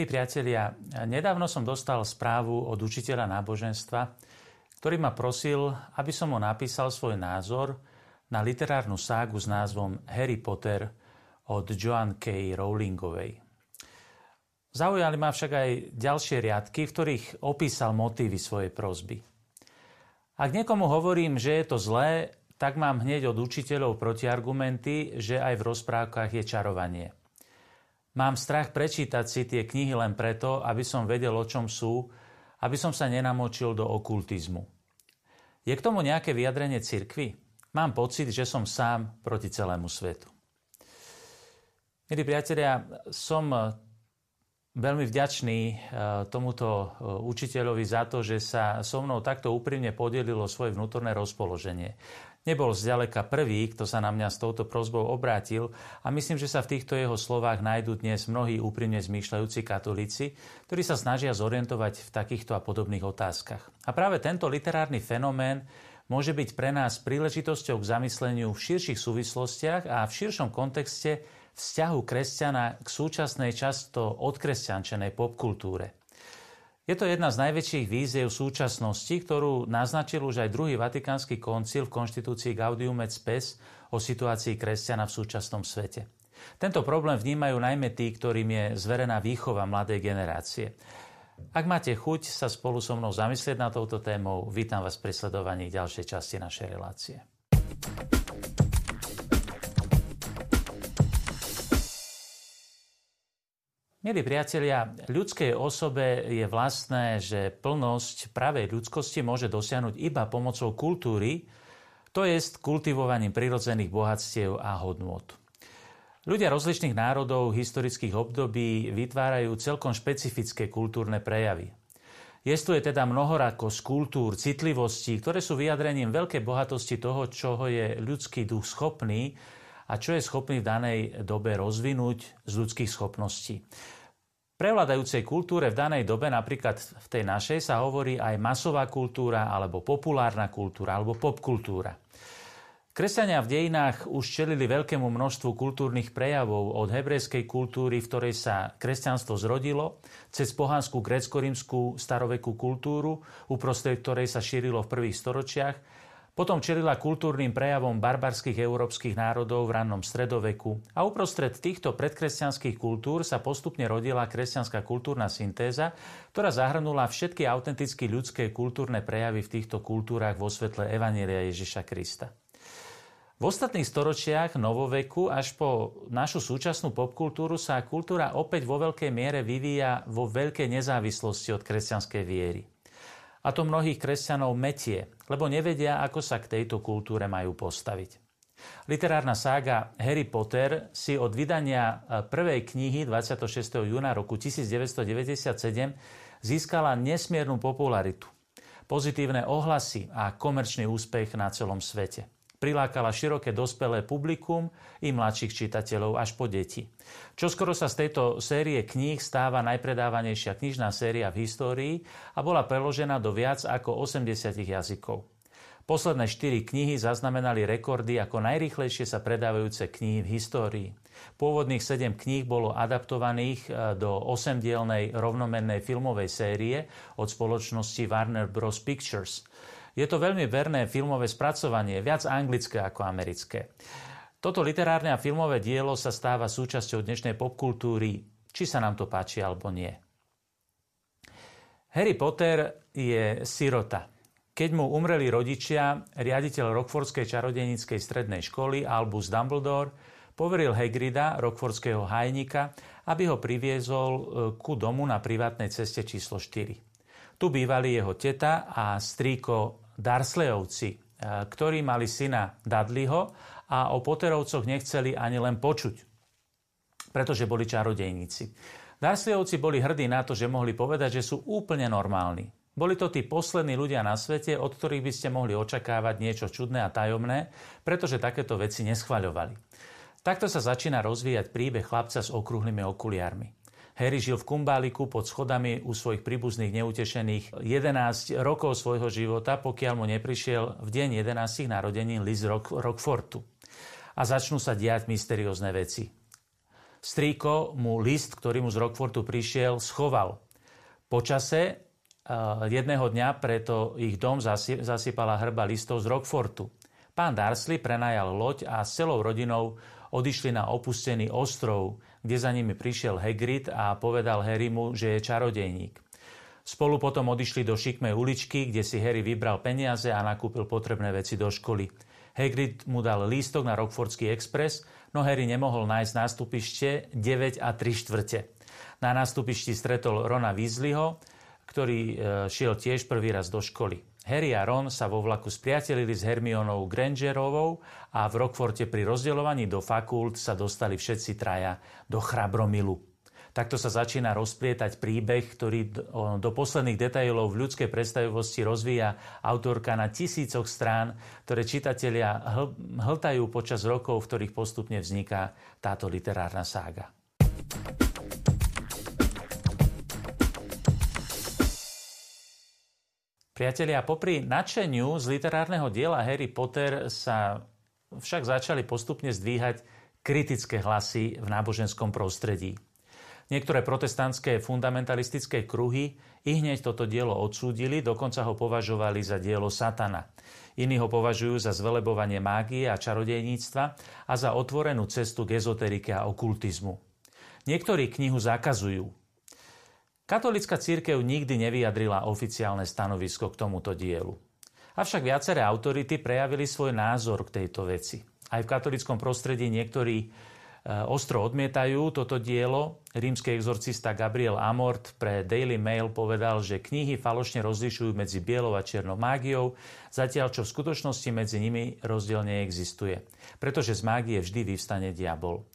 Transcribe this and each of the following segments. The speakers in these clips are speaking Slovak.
Milí priatelia, nedávno som dostal správu od učiteľa náboženstva, ktorý ma prosil, aby som mu napísal svoj názor na literárnu ságu s názvom Harry Potter od Joan K. Rowlingovej. Zaujali ma však aj ďalšie riadky, v ktorých opísal motívy svojej prozby. Ak niekomu hovorím, že je to zlé, tak mám hneď od učiteľov protiargumenty, že aj v rozprávkach je čarovanie – Mám strach prečítať si tie knihy len preto, aby som vedel, o čom sú, aby som sa nenamočil do okultizmu. Je k tomu nejaké vyjadrenie cirkvy? Mám pocit, že som sám proti celému svetu. Milí priatelia, som veľmi vďačný eh, tomuto eh, učiteľovi za to, že sa so mnou takto úprimne podelilo svoje vnútorné rozpoloženie. Nebol zďaleka prvý, kto sa na mňa s touto prozbou obrátil a myslím, že sa v týchto jeho slovách nájdú dnes mnohí úprimne zmýšľajúci katolíci, ktorí sa snažia zorientovať v takýchto a podobných otázkach. A práve tento literárny fenomén môže byť pre nás príležitosťou k zamysleniu v širších súvislostiach a v širšom kontexte vzťahu kresťana k súčasnej často odkresťančenej popkultúre. Je to jedna z najväčších víziev súčasnosti, ktorú naznačil už aj druhý vatikánsky koncil v konštitúcii Gaudium et Spes o situácii kresťana v súčasnom svete. Tento problém vnímajú najmä tí, ktorým je zverená výchova mladej generácie. Ak máte chuť sa spolu so mnou zamyslieť na touto témou, vítam vás pri sledovaní ďalšej časti našej relácie. Milí priatelia, ľudskej osobe je vlastné, že plnosť pravej ľudskosti môže dosiahnuť iba pomocou kultúry, to je kultivovaním prirodzených bohatstiev a hodnôt. Ľudia rozličných národov, historických období vytvárajú celkom špecifické kultúrne prejavy. Jestuje teda mnohorakosť kultúr, citlivostí, ktoré sú vyjadrením veľkej bohatosti toho, čoho je ľudský duch schopný a čo je schopný v danej dobe rozvinúť z ľudských schopností. Prevladajúcej kultúre v danej dobe, napríklad v tej našej, sa hovorí aj masová kultúra, alebo populárna kultúra, alebo popkultúra. Kresťania v dejinách už čelili veľkému množstvu kultúrnych prejavov od hebrejskej kultúry, v ktorej sa kresťanstvo zrodilo, cez pohanskú grécko-rímskú starovekú kultúru, uprostred ktorej sa šírilo v prvých storočiach, potom čelila kultúrnym prejavom barbarských európskych národov v rannom stredoveku a uprostred týchto predkresťanských kultúr sa postupne rodila kresťanská kultúrna syntéza, ktorá zahrnula všetky autenticky ľudské kultúrne prejavy v týchto kultúrach vo svetle Evanielia Ježiša Krista. V ostatných storočiach novoveku až po našu súčasnú popkultúru sa kultúra opäť vo veľkej miere vyvíja vo veľkej nezávislosti od kresťanskej viery. A to mnohých kresťanov metie, lebo nevedia, ako sa k tejto kultúre majú postaviť. Literárna sága Harry Potter si od vydania e, prvej knihy 26. júna roku 1997 získala nesmiernu popularitu, pozitívne ohlasy a komerčný úspech na celom svete prilákala široké dospelé publikum i mladších čitateľov až po deti. Čoskoro sa z tejto série kníh stáva najpredávanejšia knižná séria v histórii a bola preložená do viac ako 80 jazykov. Posledné štyri knihy zaznamenali rekordy ako najrýchlejšie sa predávajúce knihy v histórii. Pôvodných sedem kníh bolo adaptovaných e, do osemdielnej rovnomennej filmovej série od spoločnosti Warner Bros. Pictures – je to veľmi verné filmové spracovanie, viac anglické ako americké. Toto literárne a filmové dielo sa stáva súčasťou dnešnej popkultúry, či sa nám to páči alebo nie. Harry Potter je sirota. Keď mu umreli rodičia, riaditeľ Rockfordskej čarodenickej strednej školy Albus Dumbledore poveril Hagrida, Rockfordského hajnika, aby ho priviezol e, ku domu na privátnej ceste číslo 4. Tu bývali jeho teta a strýko Darsleyovci, e, ktorí mali syna Dudleyho a o Potterovcoch nechceli ani len počuť, pretože boli čarodejníci. Darsleyovci boli hrdí na to, že mohli povedať, že sú úplne normálni. Boli to tí poslední ľudia na svete, od ktorých by ste mohli očakávať niečo čudné a tajomné, pretože takéto veci neschvaľovali. Takto sa začína rozvíjať príbeh chlapca s okrúhlymi okuliarmi. Harry žil v Kumbáliku pod schodami u svojich príbuzných neutešených 11 rokov svojho života, pokiaľ mu neprišiel v deň 11 narodení Liz Rock, Rockfortu. A začnú sa diať mysteriózne veci. Strýko mu list, ktorý mu z Rockfortu prišiel, schoval. Počase eh, jedného dňa preto ich dom zasypala hrba listov z Rockfortu. Pán Darsley prenajal loď a s celou rodinou odišli na opustený ostrov, kde za nimi prišiel Hagrid a povedal Harrymu, že je čarodejník. Spolu potom odišli do šikmej uličky, kde si Harry vybral peniaze a nakúpil potrebné veci do školy. Hagrid mu dal lístok na Rockfordský Express, no Harry nemohol nájsť nástupište 9 a 3 štvrte. Na nástupišti stretol Rona Weasleyho, ktorý e, šiel tiež prvý raz do školy. Harry a Ron sa vo vlaku spriatelili s Hermionou Grangerovou a v Rockforte pri rozdeľovaní do fakult sa dostali všetci traja do Chrabromilu. Takto sa začína rozplietať príbeh, ktorý do posledných detailov v ľudskej predstavivosti rozvíja autorka na tisícoch strán, ktoré čitatelia hltajú počas rokov, v ktorých postupne vzniká táto literárna sága. Priatelia, popri nadšeniu z literárneho diela Harry Potter sa však začali postupne zdvíhať kritické hlasy v náboženskom prostredí. Niektoré protestantské fundamentalistické kruhy i hneď toto dielo odsúdili, dokonca ho považovali za dielo satana. Iní ho považujú za zvelebovanie mágie a čarodejníctva a za otvorenú cestu k ezoterike a okultizmu. Niektorí knihu zakazujú. Katolická církev nikdy nevyjadrila oficiálne stanovisko k tomuto dielu. Avšak viaceré autority prejavili svoj názor k tejto veci. Aj v katolickom prostredí niektorí Eh, ostro odmietajú toto dielo. Rímsky exorcista Gabriel Amort pre Daily Mail povedal, že knihy falošne rozlišujú medzi bielou a čiernou mágiou, zatiaľ čo v skutočnosti medzi nimi rozdiel neexistuje, pretože z mágie vždy vyvstane diabol.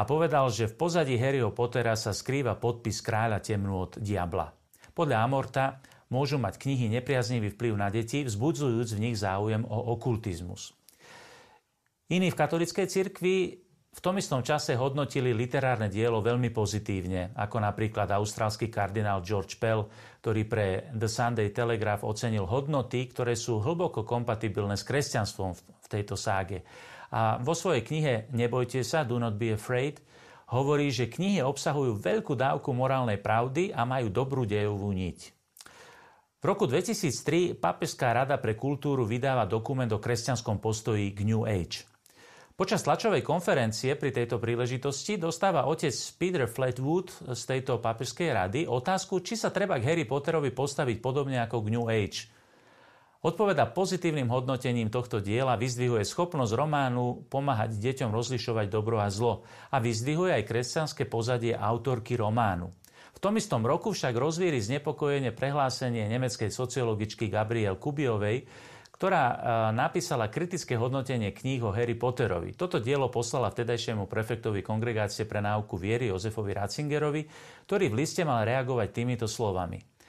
A povedal, že v pozadí Harryho Pottera sa skrýva podpis kráľa temnú od diabla. Podľa Amorta môžu mať knihy nepriaznivý vplyv na deti, vzbudzujúc v nich záujem o okultizmus. Iní v katolickej cirkvi v tom istom čase hodnotili literárne dielo veľmi pozitívne, ako napríklad austrálsky kardinál George Pell, ktorý pre The Sunday Telegraph ocenil hodnoty, ktoré sú hlboko kompatibilné s kresťanstvom v tejto ságe. A vo svojej knihe Nebojte sa, Do not be afraid, hovorí, že knihy obsahujú veľkú dávku morálnej pravdy a majú dobrú dejovú niť. V roku 2003 Pápežská rada pre kultúru vydáva dokument o kresťanskom postoji k New Age. Počas tlačovej konferencie pri tejto príležitosti dostáva otec Peter Flatwood z tejto papežskej rady otázku, či sa treba k Harry Potterovi postaviť podobne ako k New Age. Odpoveda pozitívnym hodnotením tohto diela, vyzdvihuje schopnosť románu pomáhať deťom rozlišovať dobro a zlo a vyzdvihuje aj kresťanské pozadie autorky románu. V tom istom roku však rozvíri znepokojenie prehlásenie nemeckej sociologičky Gabriel Kubiovej, ktorá e, napísala kritické hodnotenie kníh o Harry Potterovi. Toto dielo poslala vtedajšiemu prefektovi Kongregácie pre náuku viery Jozefovi Ratzingerovi, ktorý v liste mal reagovať týmito slovami.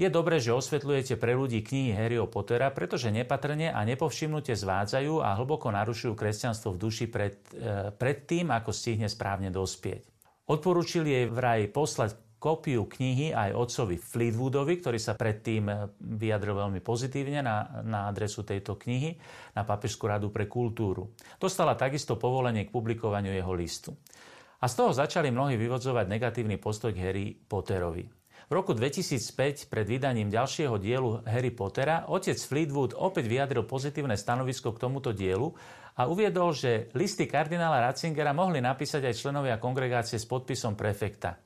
Je dobré, že osvetľujete pre ľudí knihy Harryho Pottera, pretože nepatrne a nepovšimnutie zvádzajú a hlboko narušujú kresťanstvo v duši pred, e, pred tým, ako stihne správne dospieť. Odporúčili jej vraj poslať kópiu knihy aj otcovi Fleetwoodovi, ktorý sa predtým eh, vyjadril veľmi pozitívne na, na adresu tejto knihy, na Papežskú radu pre kultúru. Dostala takisto povolenie k publikovaniu jeho listu. A z toho začali mnohí vyvodzovať negatívny postoj k Harry Potterovi. V roku 2005, pred vydaním ďalšieho dielu Harry Pottera, otec Fleetwood opäť vyjadril pozitívne stanovisko k tomuto dielu a uviedol, že listy kardinála Ratzingera mohli napísať aj členovia kongregácie s podpisom prefekta.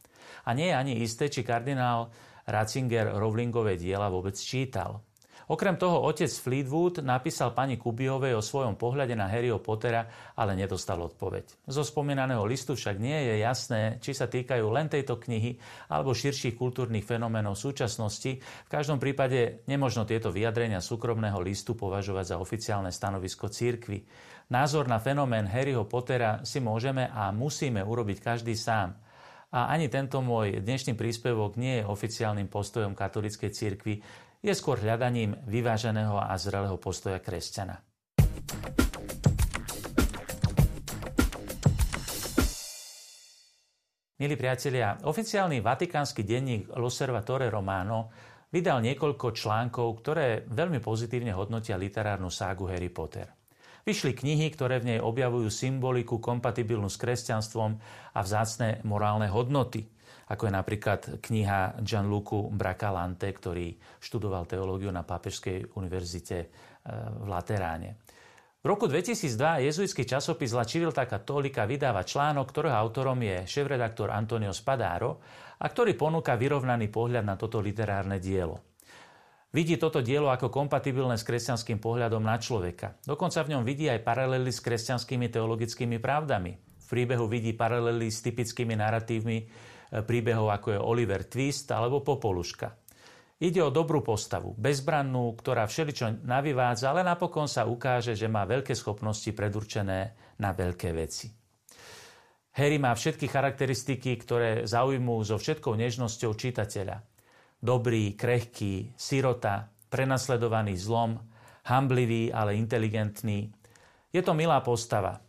A nie je ani isté, či kardinál Ratzinger Rowlingové diela vôbec čítal. Okrem toho otec Fleetwood napísal pani Kubiovej o svojom pohľade na Harryho Pottera, ale nedostal odpoveď. Zo spomínaného listu však nie je jasné, či sa týkajú len tejto knihy alebo širších kultúrnych fenoménov súčasnosti. V každom prípade nemožno tieto vyjadrenia súkromného listu považovať za oficiálne stanovisko církvy. Názor na fenomén Harryho Pottera si môžeme a musíme urobiť každý sám. A ani tento môj dnešný príspevok nie je oficiálnym postojom katolíckej cirkvi, je skôr hľadaním vyváženého a zrelého postoja kresťana. Milí priatelia, oficiálny vatikánsky denník L'Osservatore Romano vydal niekoľko článkov, ktoré veľmi pozitívne hodnotia literárnu ságu Harry Potter. Vyšli knihy, ktoré v nej objavujú symboliku kompatibilnú s kresťanstvom a vzácne morálne hodnoty, ako je napríklad kniha Gianluca Bracalante, ktorý študoval teológiu na Pápežskej univerzite e, v Lateráne. V roku 2002 jezuitský časopis La Civiltà Cattolica vydáva článok, ktorého autorom je šéf-redaktor Antonio Spadaro a ktorý ponúka vyrovnaný pohľad na toto literárne dielo. Vidí toto dielo ako kompatibilné s kresťanským pohľadom na človeka. Dokonca v ňom vidí aj paralely s kresťanskými teologickými pravdami. V príbehu vidí paralely s typickými narratívmi príbehov ako je Oliver Twist alebo Popoluška. Ide o dobrú postavu, bezbrannú, ktorá všeličo navyvádza, ale napokon sa ukáže, že má veľké schopnosti predurčené na veľké veci. Harry má všetky charakteristiky, ktoré zaujmú so všetkou nežnosťou čitateľa dobrý, krehký, sirota, prenasledovaný zlom, hamblivý, ale inteligentný. Je to milá postava.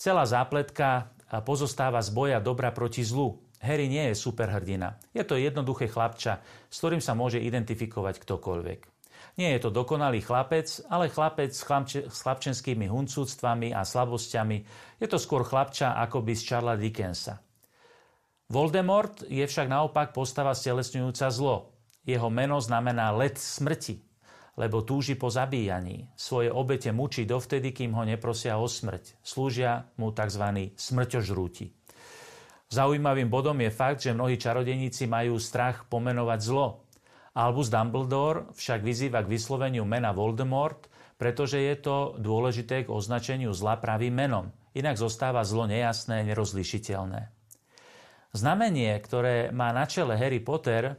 Celá zápletka pozostáva z boja dobra proti zlu. Harry nie je superhrdina. Je to jednoduché chlapča, s ktorým sa môže identifikovať ktokoľvek. Nie je to dokonalý chlapec, ale chlapec s, chlapče, s chlapčenskými huncúctvami a slabosťami. Je to skôr chlapča akoby z Charlesa Dickensa. Voldemort je však naopak postava stelesňujúca zlo. Jeho meno znamená let smrti, lebo túži po zabíjaní. Svoje obete mučí dovtedy, kým ho neprosia o smrť. Slúžia mu tzv. smrťožrúti. Zaujímavým bodom je fakt, že mnohí čarodeníci majú strach pomenovať zlo. Albus Dumbledore však vyzýva k vysloveniu mena Voldemort, pretože je to dôležité k označeniu zla pravým menom. Inak zostáva zlo nejasné, nerozlišiteľné. Znamenie, ktoré má na čele Harry Potter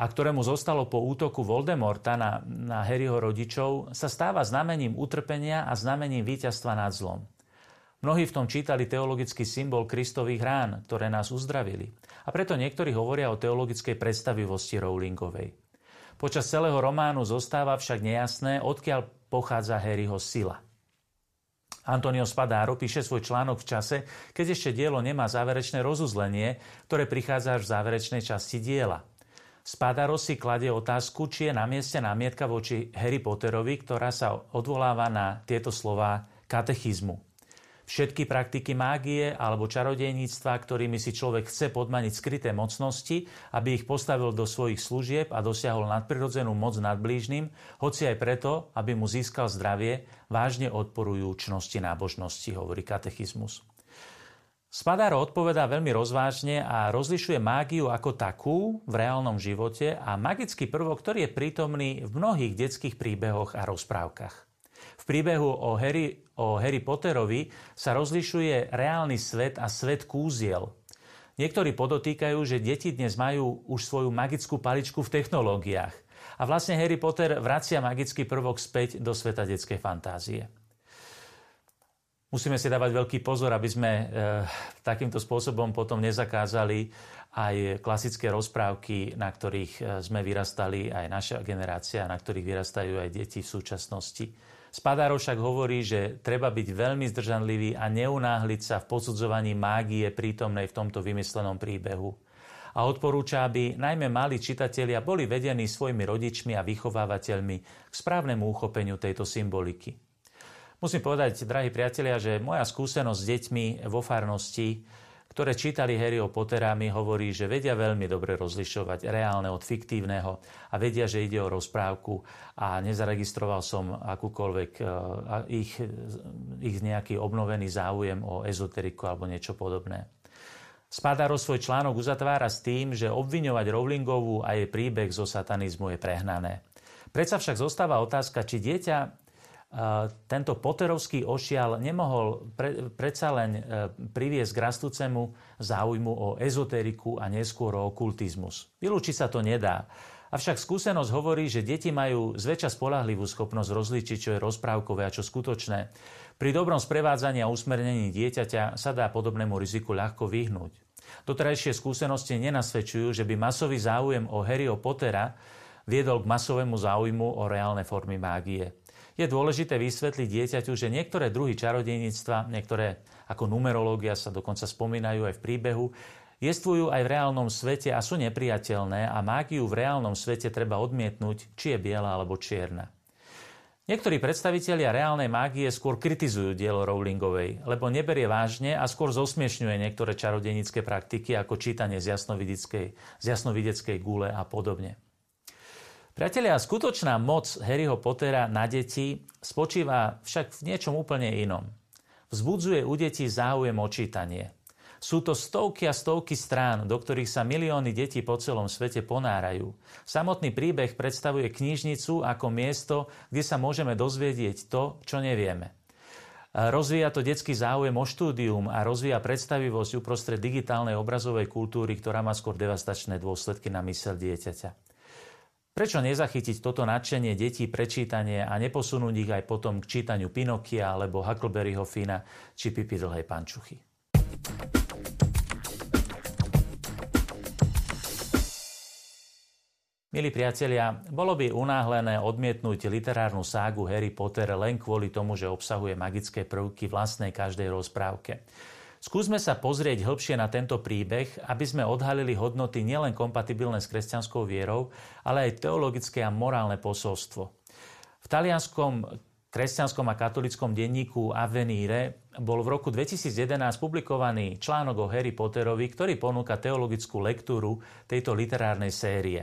a ktorému zostalo po útoku Voldemorta na, na Harryho rodičov, sa stáva znamením utrpenia a znamením víťazstva nad zlom. Mnohí v tom čítali teologický symbol Kristových rán, ktoré nás uzdravili. A preto niektorí hovoria o teologickej predstavivosti Rowlingovej. Počas celého románu zostáva však nejasné, odkiaľ pochádza Harryho sila. Antonio Spadaro píše svoj článok v čase, keď ešte dielo nemá záverečné rozuzlenie, ktoré prichádza až v záverečnej časti diela. Spadaro si kladie otázku, či je na mieste námietka voči Harry Potterovi, ktorá sa odvoláva na tieto slova katechizmu. Všetky praktiky mágie alebo čarodejníctva, ktorými si človek chce podmaniť skryté mocnosti, aby ich postavil do svojich služieb a dosiahol nadprirodzenú moc nad blížnym, hoci aj preto, aby mu získal zdravie, vážne odporujú čnosti nábožnosti, hovorí katechizmus. Spadáro odpovedá veľmi rozvážne a rozlišuje mágiu ako takú v reálnom živote a magický prvok, ktorý je prítomný v mnohých detských príbehoch a rozprávkach. V príbehu o Harry, o Harry Potterovi sa rozlišuje reálny svet a svet kúziel. Niektorí podotýkajú, že deti dnes majú už svoju magickú paličku v technológiách. A vlastne Harry Potter vracia magický prvok späť do sveta detskej fantázie. Musíme si dávať veľký pozor, aby sme e, takýmto spôsobom potom nezakázali aj klasické rozprávky, na ktorých e, sme vyrastali, aj naša generácia, na ktorých vyrastajú aj deti v súčasnosti. Spadárov však hovorí, že treba byť veľmi zdržanlivý a neunáhliť sa v posudzovaní mágie prítomnej v tomto vymyslenom príbehu. A odporúča, aby najmä mali čitatelia boli vedení svojimi rodičmi a vychovávateľmi k správnemu uchopeniu tejto symboliky. Musím povedať, drahí priatelia, že moja skúsenosť s deťmi vo farnosti ktoré čítali Harryho Pottera, mi hovorí, že vedia veľmi dobre rozlišovať reálne od fiktívneho a vedia, že ide o rozprávku a nezaregistroval som akúkoľvek uh, ich, ich nejaký obnovený záujem o ezoteriku alebo niečo podobné. Spadaro svoj článok uzatvára s tým, že obviňovať Rowlingovú a jej príbeh zo satanizmu je prehnané. Predsa však zostáva otázka, či dieťa tento poterovský ošial nemohol pre, predsa len e, priviesť k rastúcemu záujmu o ezoteriku a neskôr o okultizmus. Vylúčiť sa to nedá. Avšak skúsenosť hovorí, že deti majú zväčša spolahlivú schopnosť rozlíčiť, čo je rozprávkové a čo skutočné. Pri dobrom sprevádzaní a usmernení dieťaťa sa dá podobnému riziku ľahko vyhnúť. Doterajšie skúsenosti nenasvedčujú, že by masový záujem o Harryho Pottera viedol k masovému záujmu o reálne formy mágie. Je dôležité vysvetliť dieťaťu, že niektoré druhy čarodejníctva, niektoré ako numerológia sa dokonca spomínajú aj v príbehu, jestvujú aj v reálnom svete a sú nepriateľné a mágiu v reálnom svete treba odmietnúť, či je biela alebo čierna. Niektorí predstavitelia reálnej mágie skôr kritizujú dielo Rowlingovej, lebo neberie vážne a skôr zosmiešňuje niektoré čarodenické praktiky ako čítanie z jasnovideckej, z jasnovideckej gule a podobne. Priatelia, skutočná moc Harryho Pottera na deti spočíva však v niečom úplne inom. Vzbudzuje u detí záujem o čítanie. Sú to stovky a stovky strán, do ktorých sa milióny detí po celom svete ponárajú. Samotný príbeh predstavuje knižnicu ako miesto, kde sa môžeme dozvedieť to, čo nevieme. Rozvíja to detský záujem o štúdium a rozvíja predstavivosť uprostred digitálnej obrazovej kultúry, ktorá má skôr devastačné dôsledky na mysel dieťaťa. Prečo nezachytiť toto nadšenie detí pre čítanie a neposunúť ich aj potom k čítaniu Pinokia alebo Huckleberryho Fina či Pipi dlhej pančuchy? Milí priatelia, bolo by unáhlené odmietnúť literárnu ságu Harry Potter len kvôli tomu, že obsahuje magické prvky vlastnej každej rozprávke. Skúsme sa pozrieť hĺbšie na tento príbeh, aby sme odhalili hodnoty nielen kompatibilné s kresťanskou vierou, ale aj teologické a morálne posolstvo. V talianskom kresťanskom a katolickom denníku Avenire bol v roku 2011 publikovaný článok o Harry Potterovi, ktorý ponúka teologickú lektúru tejto literárnej série.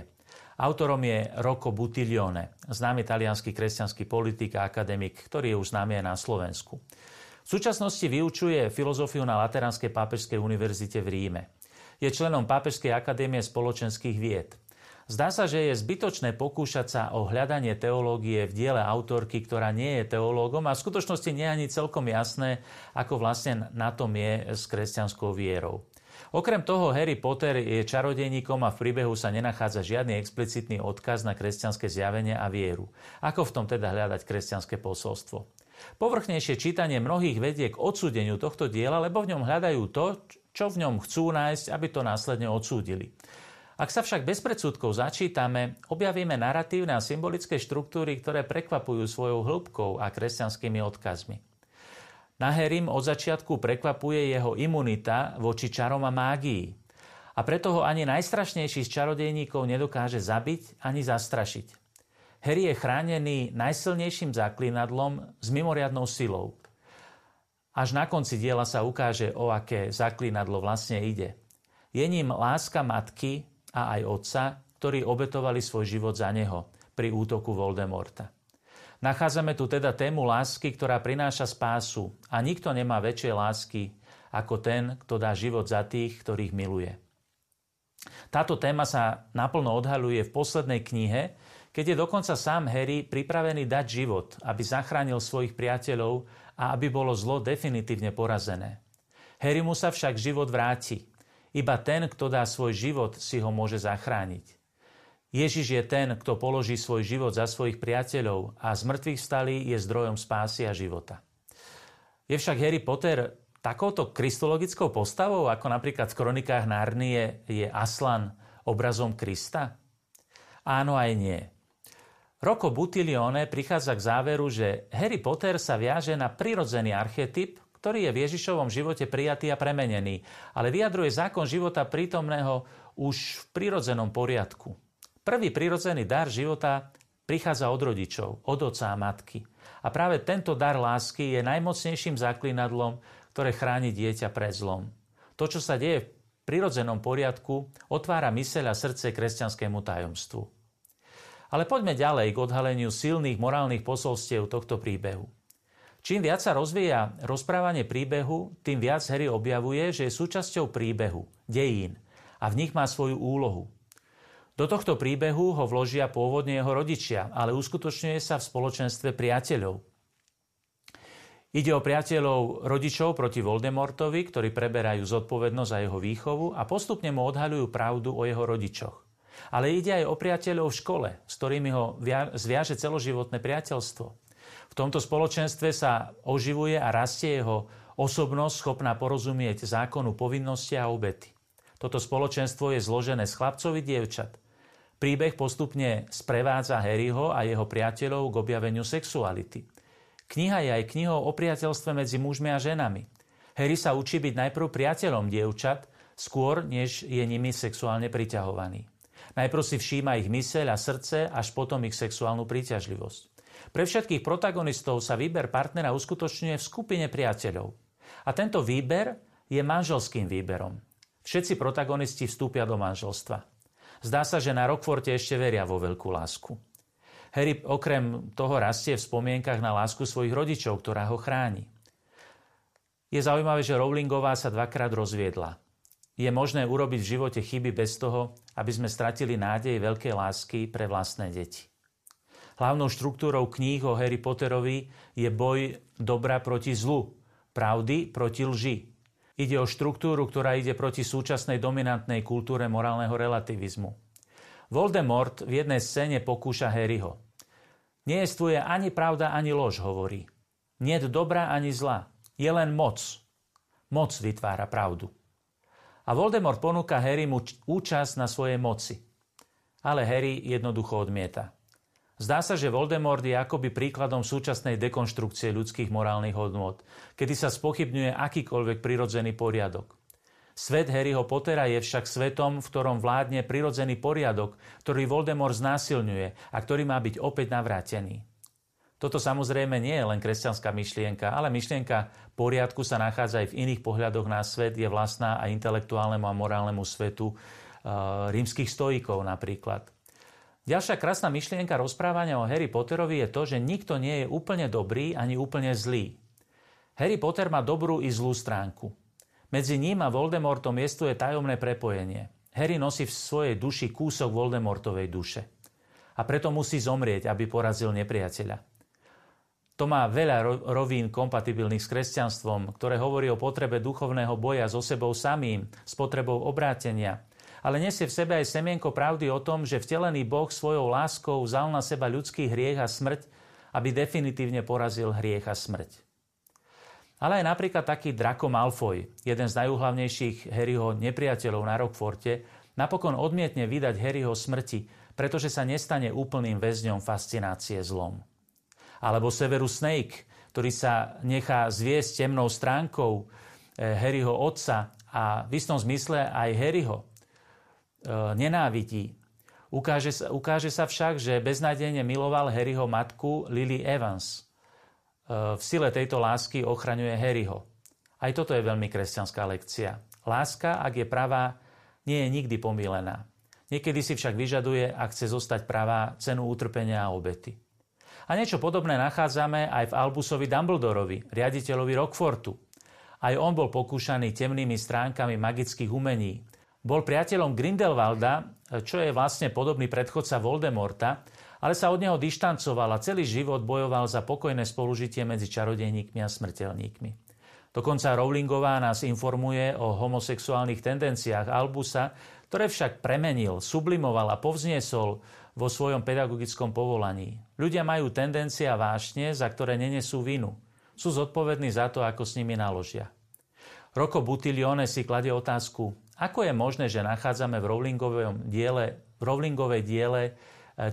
Autorom je Rocco Buttiglione, známy talianský kresťanský politik a akademik, ktorý je už známy aj na Slovensku. V súčasnosti vyučuje filozofiu na Lateránskej pápežskej univerzite v Ríme. Je členom Pápežskej akadémie spoločenských vied. Zdá sa, že je zbytočné pokúšať sa o hľadanie teológie v diele autorky, ktorá nie je teológom a v skutočnosti nie je ani celkom jasné, ako vlastne na tom je s kresťanskou vierou. Okrem toho Harry Potter je čarodejníkom a v príbehu sa nenachádza žiadny explicitný odkaz na kresťanské zjavenie a vieru. Ako v tom teda hľadať kresťanské posolstvo? Povrchnejšie čítanie mnohých vedie k odsúdeniu tohto diela, lebo v ňom hľadajú to, čo v ňom chcú nájsť, aby to následne odsúdili. Ak sa však bez predsudkov začítame, objavíme naratívne a symbolické štruktúry, ktoré prekvapujú svojou hĺbkou a kresťanskými odkazmi. Na Herim od začiatku prekvapuje jeho imunita voči čarom a mágii. A preto ho ani najstrašnejší z čarodejníkov nedokáže zabiť ani zastrašiť. Harry je chránený najsilnejším zaklinadlom s mimoriadnou silou. Až na konci diela sa ukáže, o aké zaklinadlo vlastne ide. Je ním láska matky a aj otca, ktorí obetovali svoj život za neho pri útoku Voldemorta. Nachádzame tu teda tému lásky, ktorá prináša spásu a nikto nemá väčšej lásky ako ten, kto dá život za tých, ktorých miluje. Táto téma sa naplno odhaluje v poslednej knihe, keď je dokonca sám Harry pripravený dať život, aby zachránil svojich priateľov a aby bolo zlo definitívne porazené. Harry mu sa však život vráti. Iba ten, kto dá svoj život, si ho môže zachrániť. Ježiš je ten, kto položí svoj život za svojich priateľov a z mŕtvych vstalý je zdrojom spásy a života. Je však Harry Potter takouto kristologickou postavou, ako napríklad v kronikách Narnie je Aslan obrazom Krista? Áno aj nie. Roko Butilione prichádza k záveru, že Harry Potter sa viaže na prirodzený archetyp, ktorý je v Ježišovom živote prijatý a premenený, ale vyjadruje zákon života prítomného už v prirodzenom poriadku. Prvý prirodzený dar života prichádza od rodičov, od oca a matky. A práve tento dar lásky je najmocnejším zaklinadlom, ktoré chráni dieťa pred zlom. To, čo sa deje v prirodzenom poriadku, otvára myseľ a srdce kresťanskému tajomstvu. Ale poďme ďalej k odhaleniu silných morálnych posolstiev tohto príbehu. Čím viac sa rozvíja rozprávanie príbehu, tým viac Harry objavuje, že je súčasťou príbehu, dejín a v nich má svoju úlohu. Do tohto príbehu ho vložia pôvodne jeho rodičia, ale uskutočňuje sa v spoločenstve priateľov. Ide o priateľov rodičov proti Voldemortovi, ktorí preberajú zodpovednosť za jeho výchovu a postupne mu odhaľujú pravdu o jeho rodičoch. Ale ide aj o priateľov v škole, s ktorými ho zviaže celoživotné priateľstvo. V tomto spoločenstve sa oživuje a rastie jeho osobnosť schopná porozumieť zákonu povinnosti a obety. Toto spoločenstvo je zložené z chlapcov i dievčat. Príbeh postupne sprevádza Harryho a jeho priateľov k objaveniu sexuality. Kniha je aj knihou o priateľstve medzi mužmi a ženami. Harry sa učí byť najprv priateľom dievčat, skôr než je nimi sexuálne priťahovaný. Najprv si všíma ich myseľ a srdce, až potom ich sexuálnu príťažlivosť. Pre všetkých protagonistov sa výber partnera uskutočňuje v skupine priateľov. A tento výber je manželským výberom. Všetci protagonisti vstúpia do manželstva. Zdá sa, že na Rockforte ešte veria vo veľkú lásku. Harry okrem toho rastie v spomienkach na lásku svojich rodičov, ktorá ho chráni. Je zaujímavé, že Rowlingová sa dvakrát rozviedla. Je možné urobiť v živote chyby bez toho, aby sme stratili nádej veľkej lásky pre vlastné deti. Hlavnou štruktúrou kníh o Harry Potterovi je boj dobra proti zlu, pravdy proti lži, Ide o štruktúru, ktorá ide proti súčasnej dominantnej kultúre morálneho relativizmu. Voldemort v jednej scéne pokúša Harryho. Nejestvuje ani pravda, ani lož, hovorí. Nie dobra ani zla. Je len moc. Moc vytvára pravdu. A Voldemort ponúka Harrymu účasť na svojej moci. Ale Harry jednoducho odmieta. Zdá sa, že Voldemort je akoby príkladom súčasnej dekonštrukcie ľudských morálnych hodnôt, kedy sa spochybňuje akýkoľvek prirodzený poriadok. Svet Harryho Pottera je však svetom, v ktorom vládne prirodzený poriadok, ktorý Voldemort znásilňuje a ktorý má byť opäť navrátený. Toto samozrejme nie je len kresťanská myšlienka, ale myšlienka poriadku sa nachádza aj v iných pohľadoch na svet, je vlastná aj intelektuálnemu a morálnemu svetu e, rímskych stojíkov napríklad. Ďalšia krásna myšlienka rozprávania o Harry Potterovi je to, že nikto nie je úplne dobrý ani úplne zlý. Harry Potter má dobrú i zlú stránku. Medzi ním a Voldemortom je tajomné prepojenie. Harry nosí v svojej duši kúsok Voldemortovej duše. A preto musí zomrieť, aby porazil nepriateľa. To má veľa rovín kompatibilných s kresťanstvom, ktoré hovorí o potrebe duchovného boja so sebou samým, s potrebou obrátenia, ale nesie v sebe aj semienko pravdy o tom, že vtelený Boh svojou láskou vzal na seba ľudský hriech a smrť, aby definitívne porazil hriech a smrť. Ale aj napríklad taký Draco Malfoy, jeden z najúhlavnejších Harryho nepriateľov na Rockforte, napokon odmietne vydať Harryho smrti, pretože sa nestane úplným väzňom fascinácie zlom. Alebo Severus Snake, ktorý sa nechá zviesť temnou stránkou eh, Harryho otca a v istom zmysle aj Harryho, E, nenávidí. Ukáže sa, ukáže sa však, že beznádejne miloval Harryho matku Lily Evans. E, v sile tejto lásky ochraňuje Harryho. Aj toto je veľmi kresťanská lekcia. Láska, ak je pravá, nie je nikdy pomílená. Niekedy si však vyžaduje, ak chce zostať pravá, cenu utrpenia a obety. A niečo podobné nachádzame aj v Albusovi Dumbledorovi, riaditeľovi Rockfortu. Aj on bol pokúšaný temnými stránkami magických umení, bol priateľom Grindelwalda, čo je vlastne podobný predchodca Voldemorta, ale sa od neho dištancoval a celý život bojoval za pokojné spolužitie medzi čarodejníkmi a smrteľníkmi. Dokonca Rowlingová nás informuje o homosexuálnych tendenciách Albusa, ktoré však premenil, sublimoval a povzniesol vo svojom pedagogickom povolaní. Ľudia majú tendencie a vášne, za ktoré nenesú vinu. Sú zodpovední za to, ako s nimi naložia. Roko Butilione si kladie otázku, ako je možné, že nachádzame v Rowlingovom diele, v Rowlingovej diele e,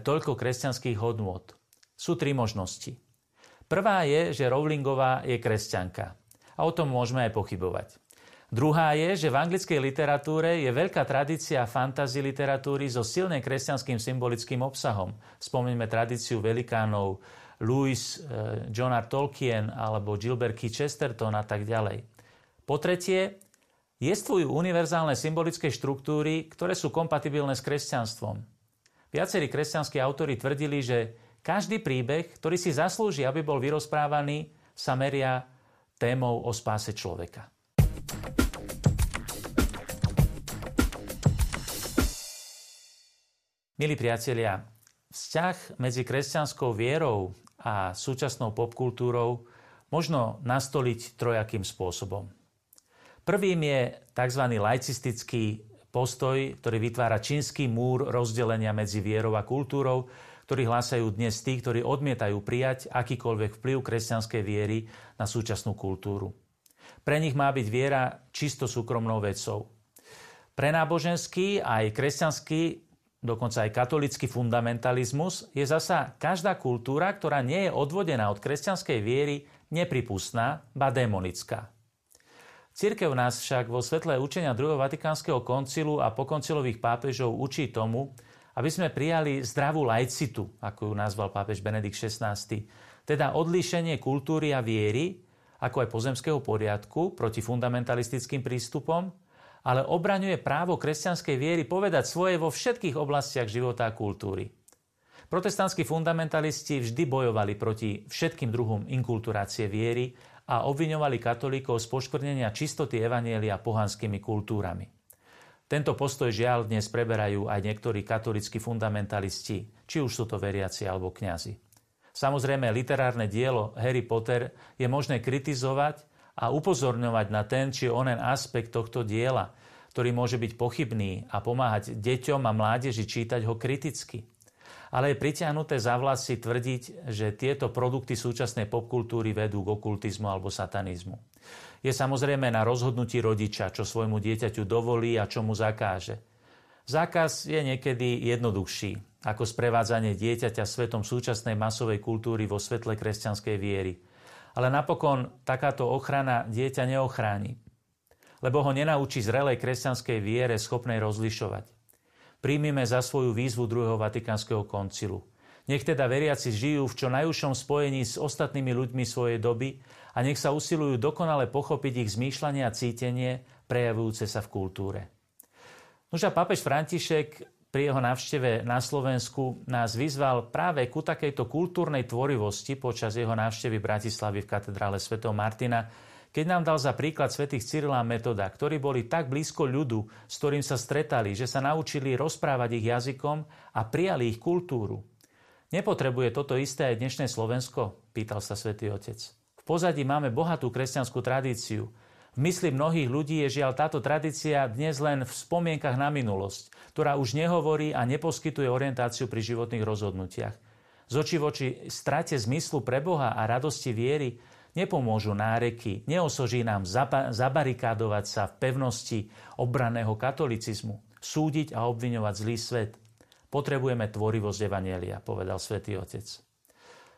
toľko kresťanských hodnôt? Sú tri možnosti. Prvá je, že Rowlingová je kresťanka. A o tom môžeme aj pochybovať. Druhá je, že v anglickej literatúre je veľká tradícia fantasy literatúry so silne kresťanským symbolickým obsahom. Spomeňme tradíciu velikánov Louis, e, John R. Tolkien alebo Gilbert K. Chesterton a tak ďalej. Po tretie, Jestvujú univerzálne symbolické štruktúry, ktoré sú kompatibilné s kresťanstvom. Viacerí kresťanskí autori tvrdili, že každý príbeh, ktorý si zaslúži, aby bol vyrozprávaný, sa meria témou o spáse človeka. Milí priatelia, vzťah medzi kresťanskou vierou a súčasnou popkultúrou možno nastoliť trojakým spôsobom. Prvým je tzv. laicistický postoj, ktorý vytvára čínsky múr rozdelenia medzi vierou a kultúrou, ktorý hlásajú dnes tí, ktorí odmietajú prijať akýkoľvek vplyv kresťanskej viery na súčasnú kultúru. Pre nich má byť viera čisto súkromnou vecou. Pre náboženský aj kresťanský, dokonca aj katolický fundamentalizmus je zasa každá kultúra, ktorá nie je odvodená od kresťanskej viery, nepripustná, ba démonická. Cirkev nás však vo svetle učenia druhého Vatikánskeho koncilu a pokoncilových pápežov učí tomu, aby sme prijali zdravú laicitu, ako ju nazval pápež Benedikt XVI, teda odlíšenie kultúry a viery, ako aj pozemského poriadku proti fundamentalistickým prístupom, ale obraňuje právo kresťanskej viery povedať svoje vo všetkých oblastiach života a kultúry. Protestantskí fundamentalisti vždy bojovali proti všetkým druhom inkulturácie viery a obviňovali katolíkov z poškvrnenia čistoty evanielia pohanskými kultúrami. Tento postoj žiaľ dnes preberajú aj niektorí katolíckí fundamentalisti, či už sú to veriaci alebo kňazi. Samozrejme, literárne dielo Harry Potter je možné kritizovať a upozorňovať na ten či onen aspekt tohto diela, ktorý môže byť pochybný a pomáhať deťom a mládeži čítať ho kriticky ale je pritiahnuté za vlasy tvrdiť, že tieto produkty súčasnej popkultúry vedú k okultizmu alebo satanizmu. Je samozrejme na rozhodnutí rodiča, čo svojmu dieťaťu dovolí a čo mu zakáže. Zákaz je niekedy jednoduchší ako sprevádzanie dieťaťa svetom súčasnej masovej kultúry vo svetle kresťanskej viery. Ale napokon takáto ochrana dieťa neochráni, lebo ho nenaučí zrelej kresťanskej viere schopnej rozlišovať príjmime za svoju výzvu druhého Vatikánskeho koncilu. Nech teda veriaci žijú v čo najúžšom spojení s ostatnými ľuďmi svojej doby a nech sa usilujú dokonale pochopiť ich zmýšľanie a cítenie prejavujúce sa v kultúre. Nož a pápež František pri jeho návšteve na Slovensku nás vyzval práve ku takejto kultúrnej tvorivosti počas jeho návštevy Bratislavy v katedrále Sv. Martina, keď nám dal za príklad svätých Cyrila a Metoda, ktorí boli tak blízko ľudu, s ktorým sa stretali, že sa naučili rozprávať ich jazykom a prijali ich kultúru. Nepotrebuje toto isté aj dnešné Slovensko? Pýtal sa svätý Otec. V pozadí máme bohatú kresťanskú tradíciu. V mysli mnohých ľudí je žiaľ táto tradícia dnes len v spomienkach na minulosť, ktorá už nehovorí a neposkytuje orientáciu pri životných rozhodnutiach. Z oči voči strate zmyslu pre Boha a radosti viery Nepomôžu náreky, neosoží nám zabarikádovať sa v pevnosti obraného katolicizmu, súdiť a obviňovať zlý svet. Potrebujeme tvorivosť Evanielia, povedal svätý Otec.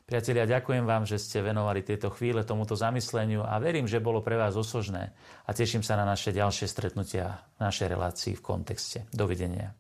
Priatelia, ďakujem vám, že ste venovali tieto chvíle tomuto zamysleniu a verím, že bolo pre vás osožné a teším sa na naše ďalšie stretnutia v našej relácii v kontexte. Dovidenia.